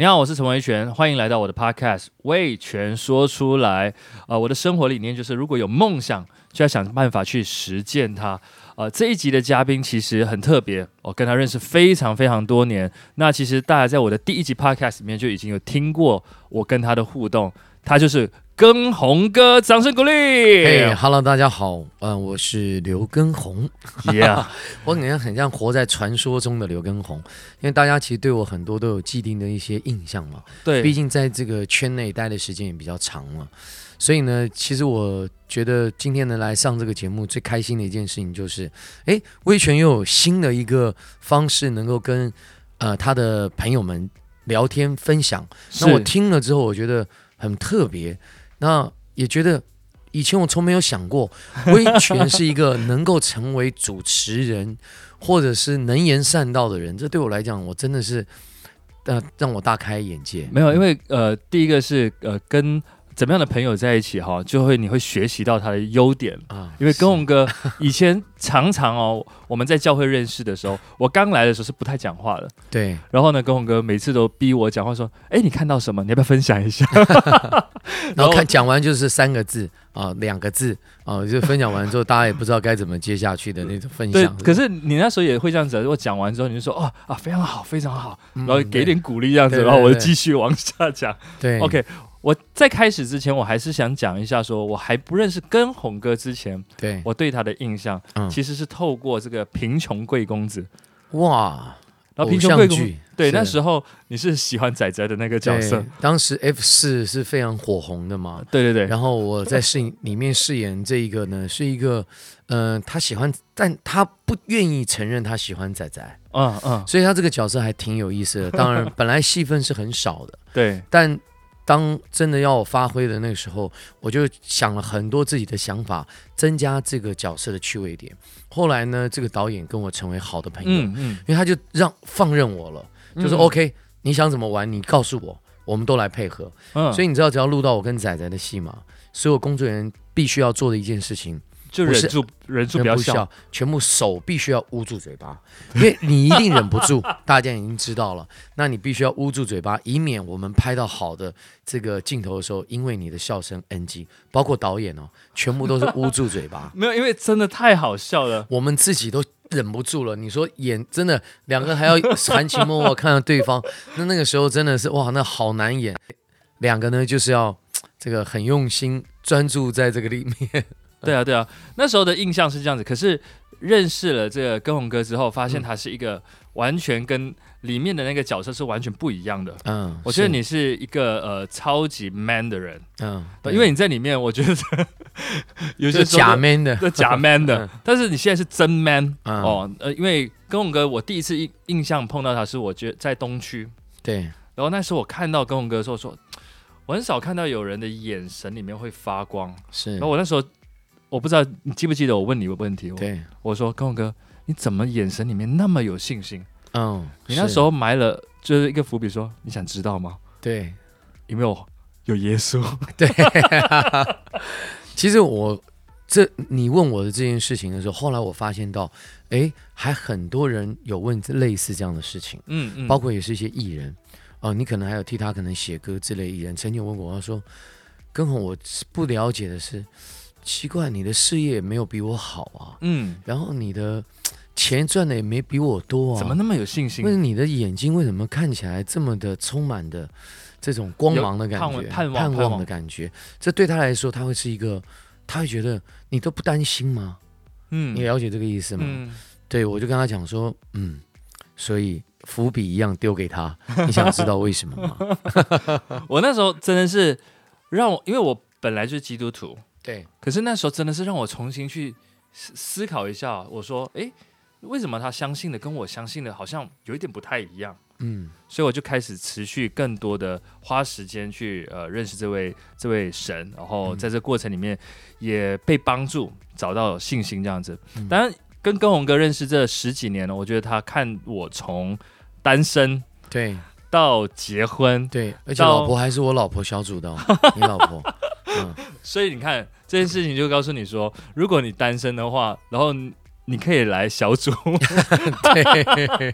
你好，我是陈维权，欢迎来到我的 podcast《维权说出来》。呃，我的生活理念就是，如果有梦想，就要想办法去实践它。呃，这一集的嘉宾其实很特别，我跟他认识非常非常多年。那其实大家在我的第一集 podcast 里面就已经有听过我跟他的互动，他就是。耕鸿哥，掌声鼓励！嘿哈喽，大家好，嗯、呃，我是刘根红，Yeah，我感觉很像活在传说中的刘根红，因为大家其实对我很多都有既定的一些印象嘛，对，毕竟在这个圈内待的时间也比较长了，所以呢，其实我觉得今天能来上这个节目，最开心的一件事情就是，哎，威权又有新的一个方式，能够跟呃他的朋友们聊天分享，那我听了之后，我觉得很特别。那也觉得，以前我从没有想过，威权是一个能够成为主持人，或者是能言善道的人。这对我来讲，我真的是，呃，让我大开眼界。没有，因为呃，第一个是呃，跟。怎么样的朋友在一起哈，就会你会学习到他的优点啊。因为耕鸿哥以前常常哦，我们在教会认识的时候，我刚来的时候是不太讲话的。对。然后呢，跟我哥每次都逼我讲话，说：“哎，你看到什么？你要不要分享一下？” 然后看讲完就是三个字啊，两个字啊，就分享完之后，大家也不知道该怎么接下去的 那种分享。对。可是你那时候也会这样子，如果讲完之后，你就说：“哦啊，非常好，非常好。”然后给点鼓励这样子，然后我就继续往下讲。对。OK。我在开始之前，我还是想讲一下说，说我还不认识跟红哥之前，对。我对他的印象，嗯、其实是透过这个贫穷贵公子，哇，然后贫穷贵公子，对，那时候你是喜欢仔仔的那个角色，当时 F 四是非常火红的嘛，对对对，然后我在饰演里面饰演这一个呢，是一个，嗯、呃，他喜欢，但他不愿意承认他喜欢仔仔，嗯嗯，所以他这个角色还挺有意思的。当然，本来戏份是很少的，对，但。当真的要我发挥的那个时候，我就想了很多自己的想法，增加这个角色的趣味点。后来呢，这个导演跟我成为好的朋友，嗯嗯，因为他就让放任我了，就说、嗯、OK，你想怎么玩，你告诉我，我们都来配合。嗯，所以你知道，只要录到我跟仔仔的戏嘛，所有工作人员必须要做的一件事情。就忍住，忍住不要笑，全部手必须要捂住嘴巴，因为你一定忍不住，大家已经知道了。那你必须要捂住嘴巴，以免我们拍到好的这个镜头的时候，因为你的笑声 NG。包括导演哦，全部都是捂住嘴巴。没有，因为真的太好笑了，我们自己都忍不住了。你说演真的两个还要含情脉脉看着对方，那那个时候真的是哇，那好难演。两个呢就是要这个很用心专注在这个里面。对啊，对啊，那时候的印象是这样子。可是认识了这个耕鸿哥之后，发现他是一个完全跟里面的那个角色是完全不一样的。嗯，我觉得你是一个呃超级 man 的人。嗯，因为你在里面，我觉得 有些假 man 的，假 man 的。但是你现在是真 man 哦。呃，因为跟红哥，我第一次印印象碰到他是，我觉得在东区。对。然后那时候我看到跟红哥的时候，说我很少看到有人的眼神里面会发光。是。然后我那时候。我不知道你记不记得我问你一个问题？对，我说耕鸿哥，你怎么眼神里面那么有信心？嗯，你那时候埋了就是一个伏笔，说你想知道吗？对，有没有有耶稣？对，其实我这你问我的这件事情的时候，后来我发现到，哎，还很多人有问类似这样的事情，嗯嗯，包括也是一些艺人，哦、呃，你可能还有替他可能写歌之类艺人，曾经有问过，我说，耕鸿，我不了解的是。奇怪，你的事业也没有比我好啊，嗯，然后你的钱赚的也没比我多啊，怎么那么有信心？为你的眼睛为什么看起来这么的充满的这种光芒的感觉，盼望盼望的感觉？这对他来说，他会是一个，他会觉得你都不担心吗？嗯，你了解这个意思吗？嗯，对，我就跟他讲说，嗯，所以伏笔一样丢给他，你想知道为什么吗？我那时候真的是让我，因为我本来就是基督徒。对，可是那时候真的是让我重新去思思考一下。我说，哎，为什么他相信的跟我相信的好像有一点不太一样？嗯，所以我就开始持续更多的花时间去呃认识这位这位神，然后在这过程里面也被帮助找到信心这样子。嗯、当然，跟跟红哥认识这十几年了，我觉得他看我从单身对到结婚对，而且老婆还是我老婆小主的，你老婆。嗯，所以你看这件事情就告诉你说，如果你单身的话，然后你可以来小组，对，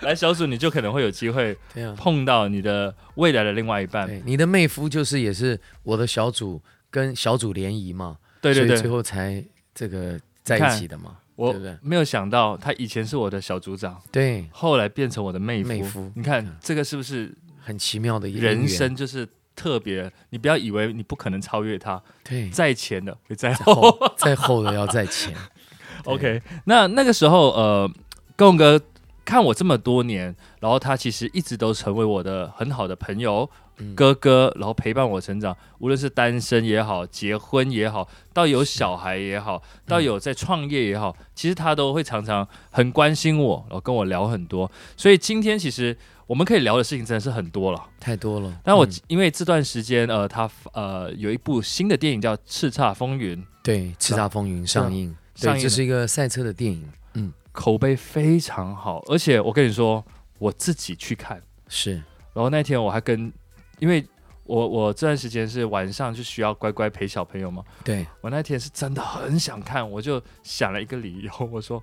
来小组你就可能会有机会碰到你的未来的另外一半。你的妹夫就是也是我的小组跟小组联谊嘛，对对对，最后才这个在一起的嘛。我没有想到他以前是我的小组长，对，后来变成我的妹夫。妹夫，你看这个是不是很奇妙的一个人生？就是特别，你不要以为你不可能超越他，对，在前的会在后，在后的要在前。OK，那那个时候，呃，贡哥看我这么多年，然后他其实一直都成为我的很好的朋友、嗯、哥哥，然后陪伴我成长。无论是单身也好，结婚也好，到有小孩也好，到有在创业也好，嗯、其实他都会常常很关心我，然后跟我聊很多。所以今天其实我们可以聊的事情真的是很多了，太多了。但我、嗯、因为这段时间，呃，他呃有一部新的电影叫《叱咤风云》，对，《叱咤风云》上映。对，这是一个赛车的电影，嗯，口碑非常好，而且我跟你说，我自己去看。是，然后那天我还跟，因为我我这段时间是晚上就需要乖乖陪小朋友嘛，对，我那天是真的很想看，我就想了一个理由，我说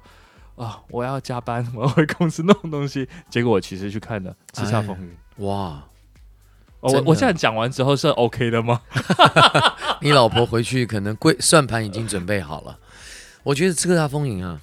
啊，我要加班，我要回公司弄东西，结果我其实去看了《叱咤风云》，哇，我我这样讲完之后是 OK 的吗？你老婆回去可能跪算盘已经准备好了。我觉得《叱咤风云》啊，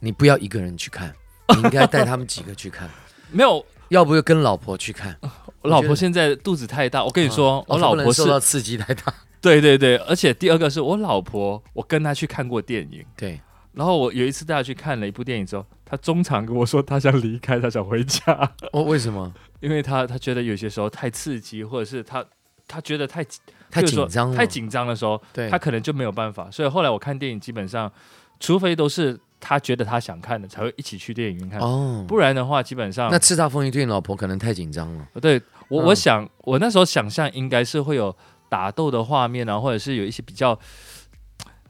你不要一个人去看，你应该带他们几个去看。没有，要不就跟老婆去看？我老婆现在肚子太大，我跟你说，啊、我老婆受到刺激太大。对对对，而且第二个是我老婆，我跟她去看过电影。对，然后我有一次带他去看了一部电影之后，他中场跟我说，他想离开，他想回家。哦，为什么？因为他他觉得有些时候太刺激，或者是他他觉得太。太紧张，太紧张的时候，对，他可能就没有办法。所以后来我看电影，基本上，除非都是他觉得他想看的，才会一起去电影院看。哦，不然的话，基本上那叱咤风云对你老婆可能太紧张了。对我，我想我那时候想象应该是会有打斗的画面啊，或者是有一些比较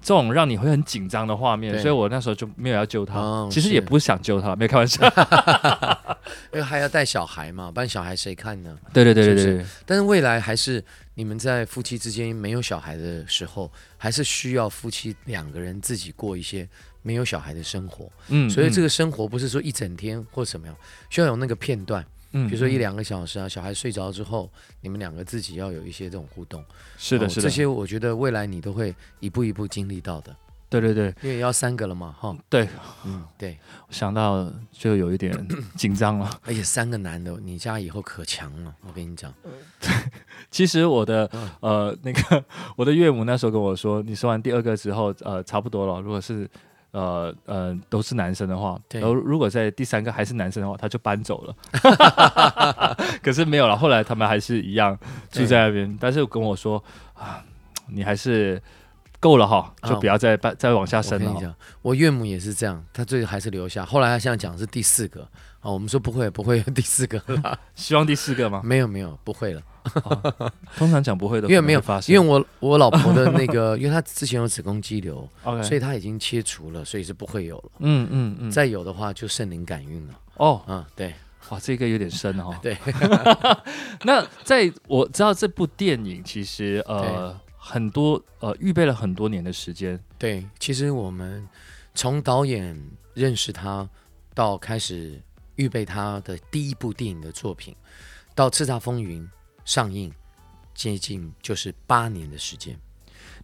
这种让你会很紧张的画面，所以我那时候就没有要救他。其实也不是想救他，没开玩笑，因为还要带小孩嘛，不然小孩谁看呢？对对对对对。但是未来还是。你们在夫妻之间没有小孩的时候，还是需要夫妻两个人自己过一些没有小孩的生活。嗯，所以这个生活不是说一整天或什么样，需要有那个片段。嗯，比如说一两个小时啊，小孩睡着之后，你们两个自己要有一些这种互动。是的，是的，这些我觉得未来你都会一步一步经历到的。对对对，因为要三个了嘛，哈。对，嗯，对，想到就有一点紧张了。而且三个男的，你家以后可强了，我跟你讲。对，其实我的呃那个 我的岳母那时候跟我说，你生完第二个之后，呃，差不多了。如果是呃呃都是男生的话，然后如果在第三个还是男生的话，他就搬走了。可是没有了，后来他们还是一样住在那边，但是跟我说啊，你还是。够了哈，就不要再再、往下生了。我跟你讲，我岳母也是这样，她最后还是留下。后来她现在讲的是第四个啊、哦，我们说不会不会有第四个了，希望第四个吗？没有没有，不会了。哦、通常讲不会的，因为没有发生。因为我我老婆的那个，因为她之前有子宫肌瘤 所以她已经切除了，所以是不会有了。嗯嗯嗯，再有的话就圣灵感应了。哦，嗯，对，哇，这个有点深哈、哦。对，那在我知道这部电影，其实呃。很多呃，预备了很多年的时间。对，其实我们从导演认识他到开始预备他的第一部电影的作品，到《叱咤风云》上映，接近就是八年的时间。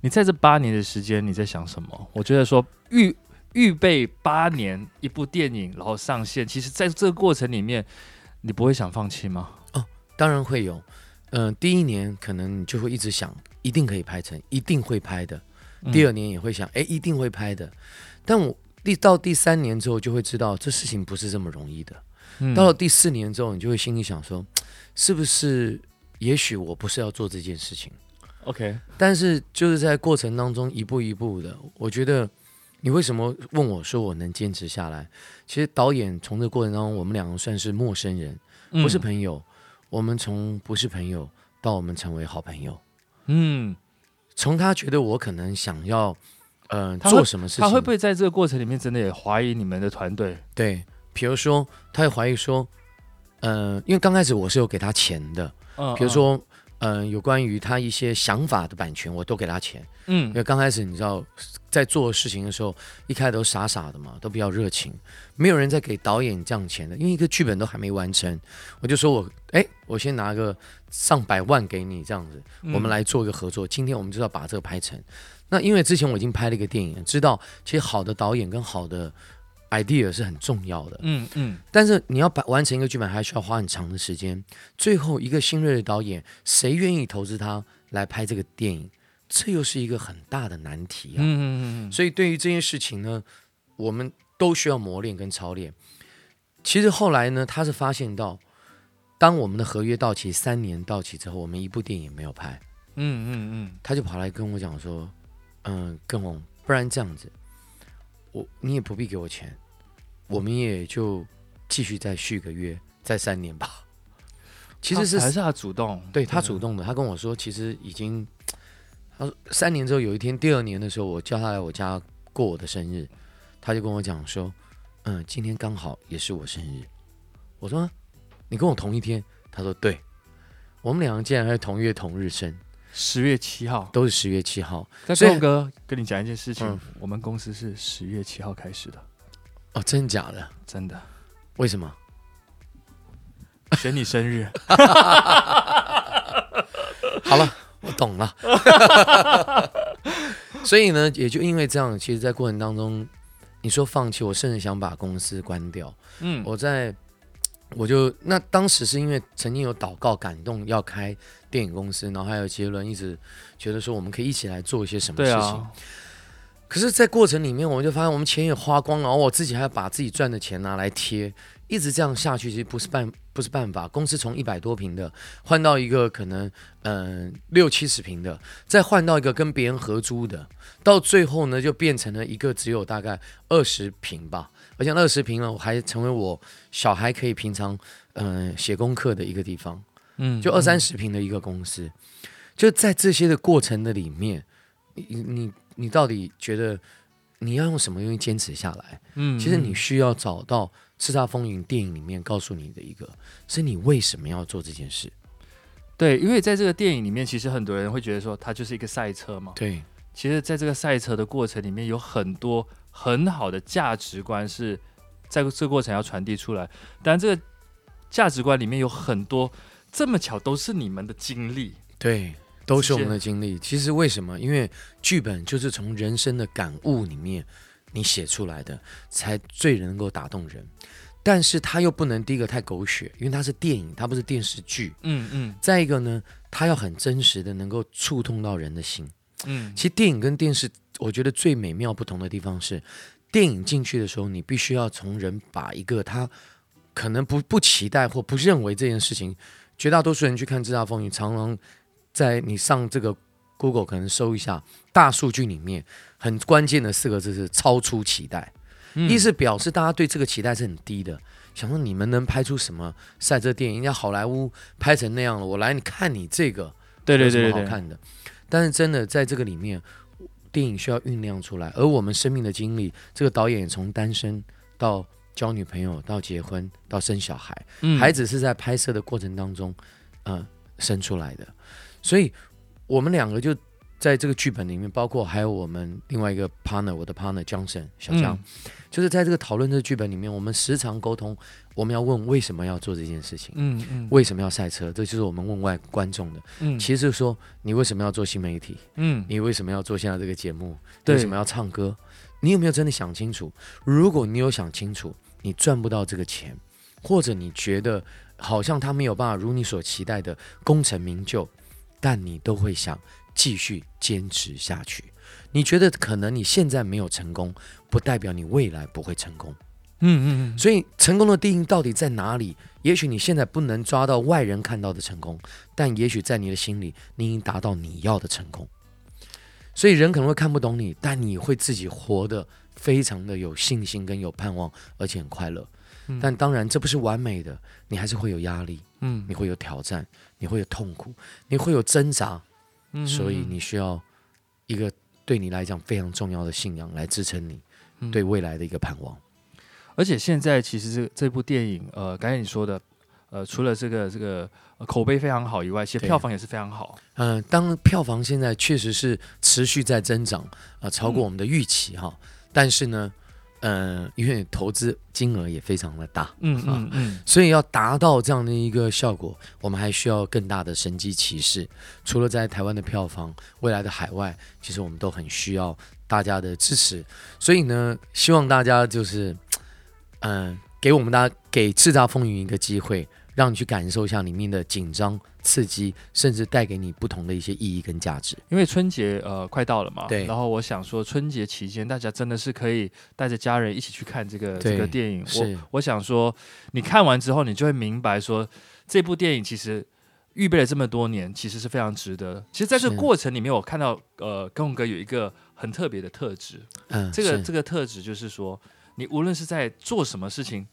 你在这八年的时间，你在想什么？我觉得说预预备八年一部电影，然后上线，其实在这个过程里面，你不会想放弃吗？哦，当然会有。嗯、呃，第一年可能你就会一直想，一定可以拍成，一定会拍的。第二年也会想，哎、嗯，一定会拍的。但我第到第三年之后，就会知道这事情不是这么容易的。嗯、到了第四年之后，你就会心里想说，是不是？也许我不是要做这件事情。OK，但是就是在过程当中一步一步的，我觉得你为什么问我说我能坚持下来？其实导演从这过程当中，我们两个算是陌生人，不是朋友。嗯我们从不是朋友到我们成为好朋友，嗯，从他觉得我可能想要，呃，做什么事情，他会不会在这个过程里面真的也怀疑你们的团队？对，比如说他会怀疑说，呃，因为刚开始我是有给他钱的，嗯，比如说嗯、呃，有关于他一些想法的版权，我都给他钱。嗯，因为刚开始你知道，在做事情的时候，一开始都傻傻的嘛，都比较热情，没有人在给导演这样钱的，因为一个剧本都还没完成，我就说我，哎，我先拿个上百万给你，这样子，我们来做一个合作。嗯、今天我们就要把这个拍成。那因为之前我已经拍了一个电影，知道其实好的导演跟好的 idea 是很重要的。嗯嗯。但是你要把完成一个剧本，还需要花很长的时间。最后一个新锐的导演，谁愿意投资他来拍这个电影？这又是一个很大的难题啊。嗯嗯嗯。所以对于这件事情呢，我们都需要磨练跟操练。其实后来呢，他是发现到，当我们的合约到期三年到期之后，我们一部电影没有拍。嗯嗯嗯。他就跑来跟我讲说。嗯，跟我不然这样子，我你也不必给我钱，我们也就继续再续个约，再三年吧。其实是还是他主动，对他主动的。他跟我说，其实已经，他说三年之后有一天，第二年的时候，我叫他来我家过我的生日，他就跟我讲说，嗯，今天刚好也是我生日。我说，你跟我同一天？他说对，我们两个竟然还同月同日生。十月七号都是十月七号。但宋哥跟你讲一件事情，嗯、我们公司是十月七号开始的。哦，真的假的？真的。为什么？选你生日。好了，我懂了。所以呢，也就因为这样，其实，在过程当中，你说放弃，我甚至想把公司关掉。嗯，我在。我就那当时是因为曾经有祷告感动要开电影公司，然后还有杰伦一直觉得说我们可以一起来做一些什么事情。啊、可是，在过程里面，我们就发现我们钱也花光了，然后我自己还要把自己赚的钱拿来贴，一直这样下去，其实不是办不是办法。公司从一百多平的换到一个可能嗯、呃、六七十平的，再换到一个跟别人合租的，到最后呢就变成了一个只有大概二十平吧。而且二十平呢，我还成为我小孩可以平常嗯、呃、写功课的一个地方，嗯，就二三十平的一个公司，嗯、就在这些的过程的里面，你你你到底觉得你要用什么东西坚持下来？嗯，其实你需要找到《叱咤风云》电影里面告诉你的一个，是你为什么要做这件事？对，因为在这个电影里面，其实很多人会觉得说，它就是一个赛车嘛。对，其实在这个赛车的过程里面，有很多。很好的价值观是在这个过程要传递出来，但这个价值观里面有很多这么巧都是你们的经历，对，都是我们的经历。其实为什么？因为剧本就是从人生的感悟里面你写出来的，才最能够打动人。但是它又不能第一个太狗血，因为它是电影，它不是电视剧。嗯嗯。再一个呢，它要很真实的能够触痛到人的心。嗯，其实电影跟电视。我觉得最美妙不同的地方是，电影进去的时候，你必须要从人把一个他可能不不期待或不认为这件事情，绝大多数人去看《叱咤风云》，常常在你上这个 Google 可能搜一下大数据里面，很关键的四个字是超出期待，嗯、意思表示大家对这个期待是很低的，想说你们能拍出什么赛车电影？人家好莱坞拍成那样了，我来你看你这个，对对对，好看的？但是真的在这个里面。电影需要酝酿出来，而我们生命的经历，这个导演从单身到交女朋友，到结婚，到生小孩，嗯、孩子是在拍摄的过程当中，嗯、呃，生出来的，所以我们两个就。在这个剧本里面，包括还有我们另外一个 partner，我的 partner Johnson 小江，嗯、就是在这个讨论这个剧本里面，我们时常沟通，我们要问为什么要做这件事情，嗯嗯，嗯为什么要赛车？这就是我们问外观众的，嗯，其实是说你为什么要做新媒体？嗯，你为什么要做现在这个节目？对为什么要唱歌？你有没有真的想清楚？如果你有想清楚，你赚不到这个钱，或者你觉得好像他没有办法如你所期待的功成名就，但你都会想。继续坚持下去，你觉得可能你现在没有成功，不代表你未来不会成功。嗯嗯嗯。所以成功的定义到底在哪里？也许你现在不能抓到外人看到的成功，但也许在你的心里，你已经达到你要的成功。所以人可能会看不懂你，但你会自己活得非常的有信心跟有盼望，而且很快乐。嗯。但当然，这不是完美的，你还是会有压力，嗯，你会有挑战，你会有痛苦，你会有挣扎。嗯所以你需要一个对你来讲非常重要的信仰来支撑你对未来的一个盼望。而且现在其实这这部电影，呃，刚才你说的，呃，除了这个这个、呃、口碑非常好以外，其实票房也是非常好。嗯、呃，当票房现在确实是持续在增长，啊、呃，超过我们的预期哈、嗯。但是呢，嗯、呃，因为投资金额也非常的大，嗯嗯嗯，所以要达到这样的一个效果，我们还需要更大的神机骑士。除了在台湾的票房，未来的海外，其实我们都很需要大家的支持。所以呢，希望大家就是，嗯、呃。给我们大家给叱咤风云一个机会，让你去感受一下里面的紧张、刺激，甚至带给你不同的一些意义跟价值。因为春节呃快到了嘛，对。然后我想说，春节期间大家真的是可以带着家人一起去看这个这个电影。我我想说，你看完之后，你就会明白说，这部电影其实预备了这么多年，其实是非常值得。其实在这个过程里面，我看到呃，跟我哥有一个很特别的特质。嗯，这个这个特质就是说，你无论是在做什么事情。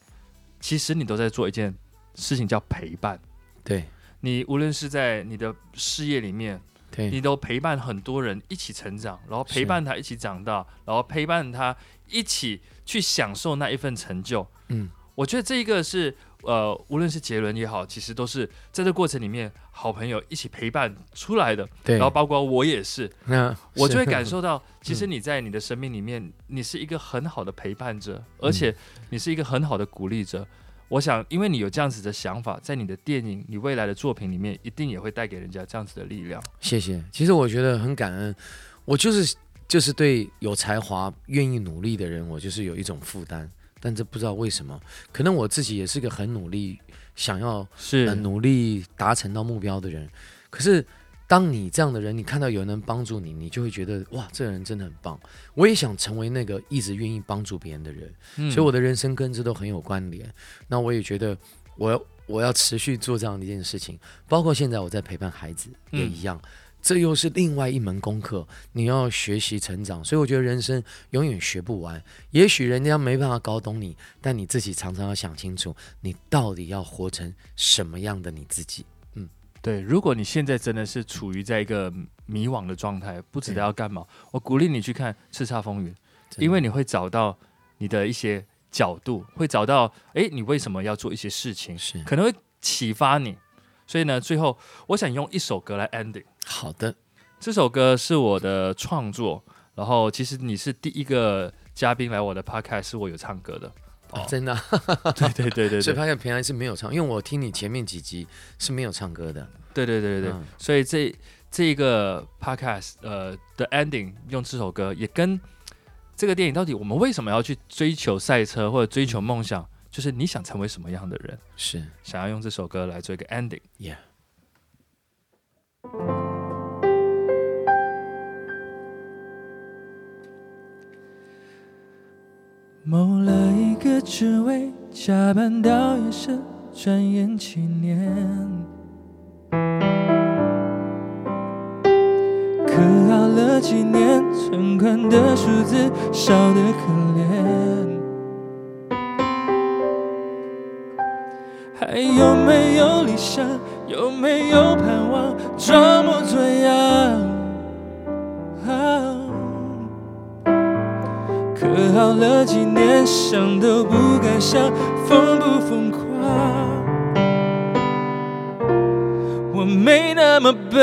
其实你都在做一件事情，叫陪伴。对，你无论是在你的事业里面，对，你都陪伴很多人一起成长，然后陪伴他一起长大，然后陪伴他一起去享受那一份成就。嗯，我觉得这一个是呃，无论是杰伦也好，其实都是在这过程里面好朋友一起陪伴出来的。对，然后包括我也是，那，我就会感受到，其实你在你的生命里面，你是一个很好的陪伴者，嗯，而且你是一个很好的鼓励者。我想，因为你有这样子的想法，在你的电影、你未来的作品里面，一定也会带给人家这样子的力量。谢谢。其实我觉得很感恩，我就是就是对有才华、愿意努力的人，我就是有一种负担。但这不知道为什么，可能我自己也是个很努力、想要是、呃、努力达成到目标的人，可是。当你这样的人，你看到有人能帮助你，你就会觉得哇，这个人真的很棒。我也想成为那个一直愿意帮助别人的人，嗯，所以我的人生跟这都很有关联。那我也觉得我要我要持续做这样的一件事情，包括现在我在陪伴孩子也一样，嗯，这又是另外一门功课，你要学习成长。所以我觉得人生永远学不完。也许人家没办法搞懂你，但你自己常常要想清楚，你到底要活成什么样的你自己。对，如果你现在真的是处于在一个迷惘的状态，不知道要干嘛，我鼓励你去看《叱咤风云》，因为你会找到你的一些角度，会找到哎，你为什么要做一些事情，是可能会启发你。所以呢，最后我想用一首歌来 ending。好的，这首歌是我的创作，然后其实你是第一个嘉宾来我的 podcast，是我有唱歌的。哦、真的，对对对对，对，所以发现平安是没有唱，因为我听你前面几集是没有唱歌的。对对对对对，嗯、所以这这一个 podcast 呃的 ending 用这首歌，也跟这个电影到底我们为什么要去追求赛车或者追求梦想，就是你想成为什么样的人，是。想要用这首歌来做一个 ending。Yeah。个职位，加班到夜深，转眼七年。可熬了几年，存款的数字少得可怜。还有没有理想？有没有盼望？装模作样。好了几年，想都不敢想，疯不疯狂？我没那么笨，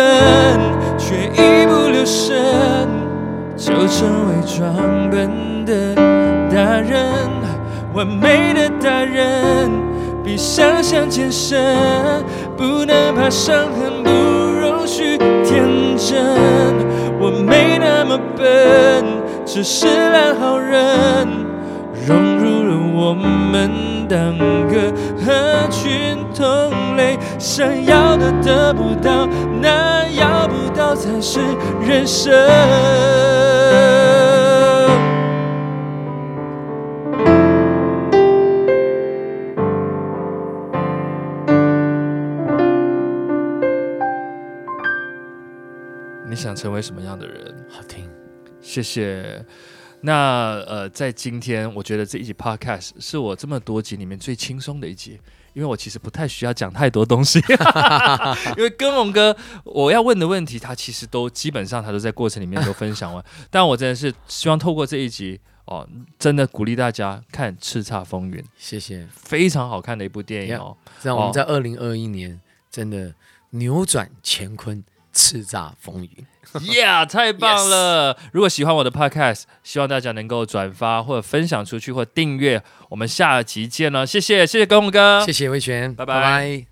却一不留神就成为装笨的大人。完美的大人比想象艰深，不能怕伤痕，不容许天真。我没那么笨。只是烂好人，融入了我们当个合群同类，想要的得不到，那要不到才是人生。你想成为什么样的人？好听。谢谢。那呃，在今天，我觉得这一集 Podcast 是我这么多集里面最轻松的一集，因为我其实不太需要讲太多东西，因为根宏哥我要问的问题，他其实都基本上他都在过程里面都分享完。但我真的是希望透过这一集。哦，真的鼓励大家看《叱咤风云》，谢谢，非常好看的一部电影哦。让我们在二零二一年真的扭转乾坤，叱咤风云。Yeah，太棒了!如果喜欢我的 Podcast，希望大家能够转发或者分享出去，或订阅。我们下集见了，谢谢，谢谢高宏哥，谢谢威权，拜拜。拜拜。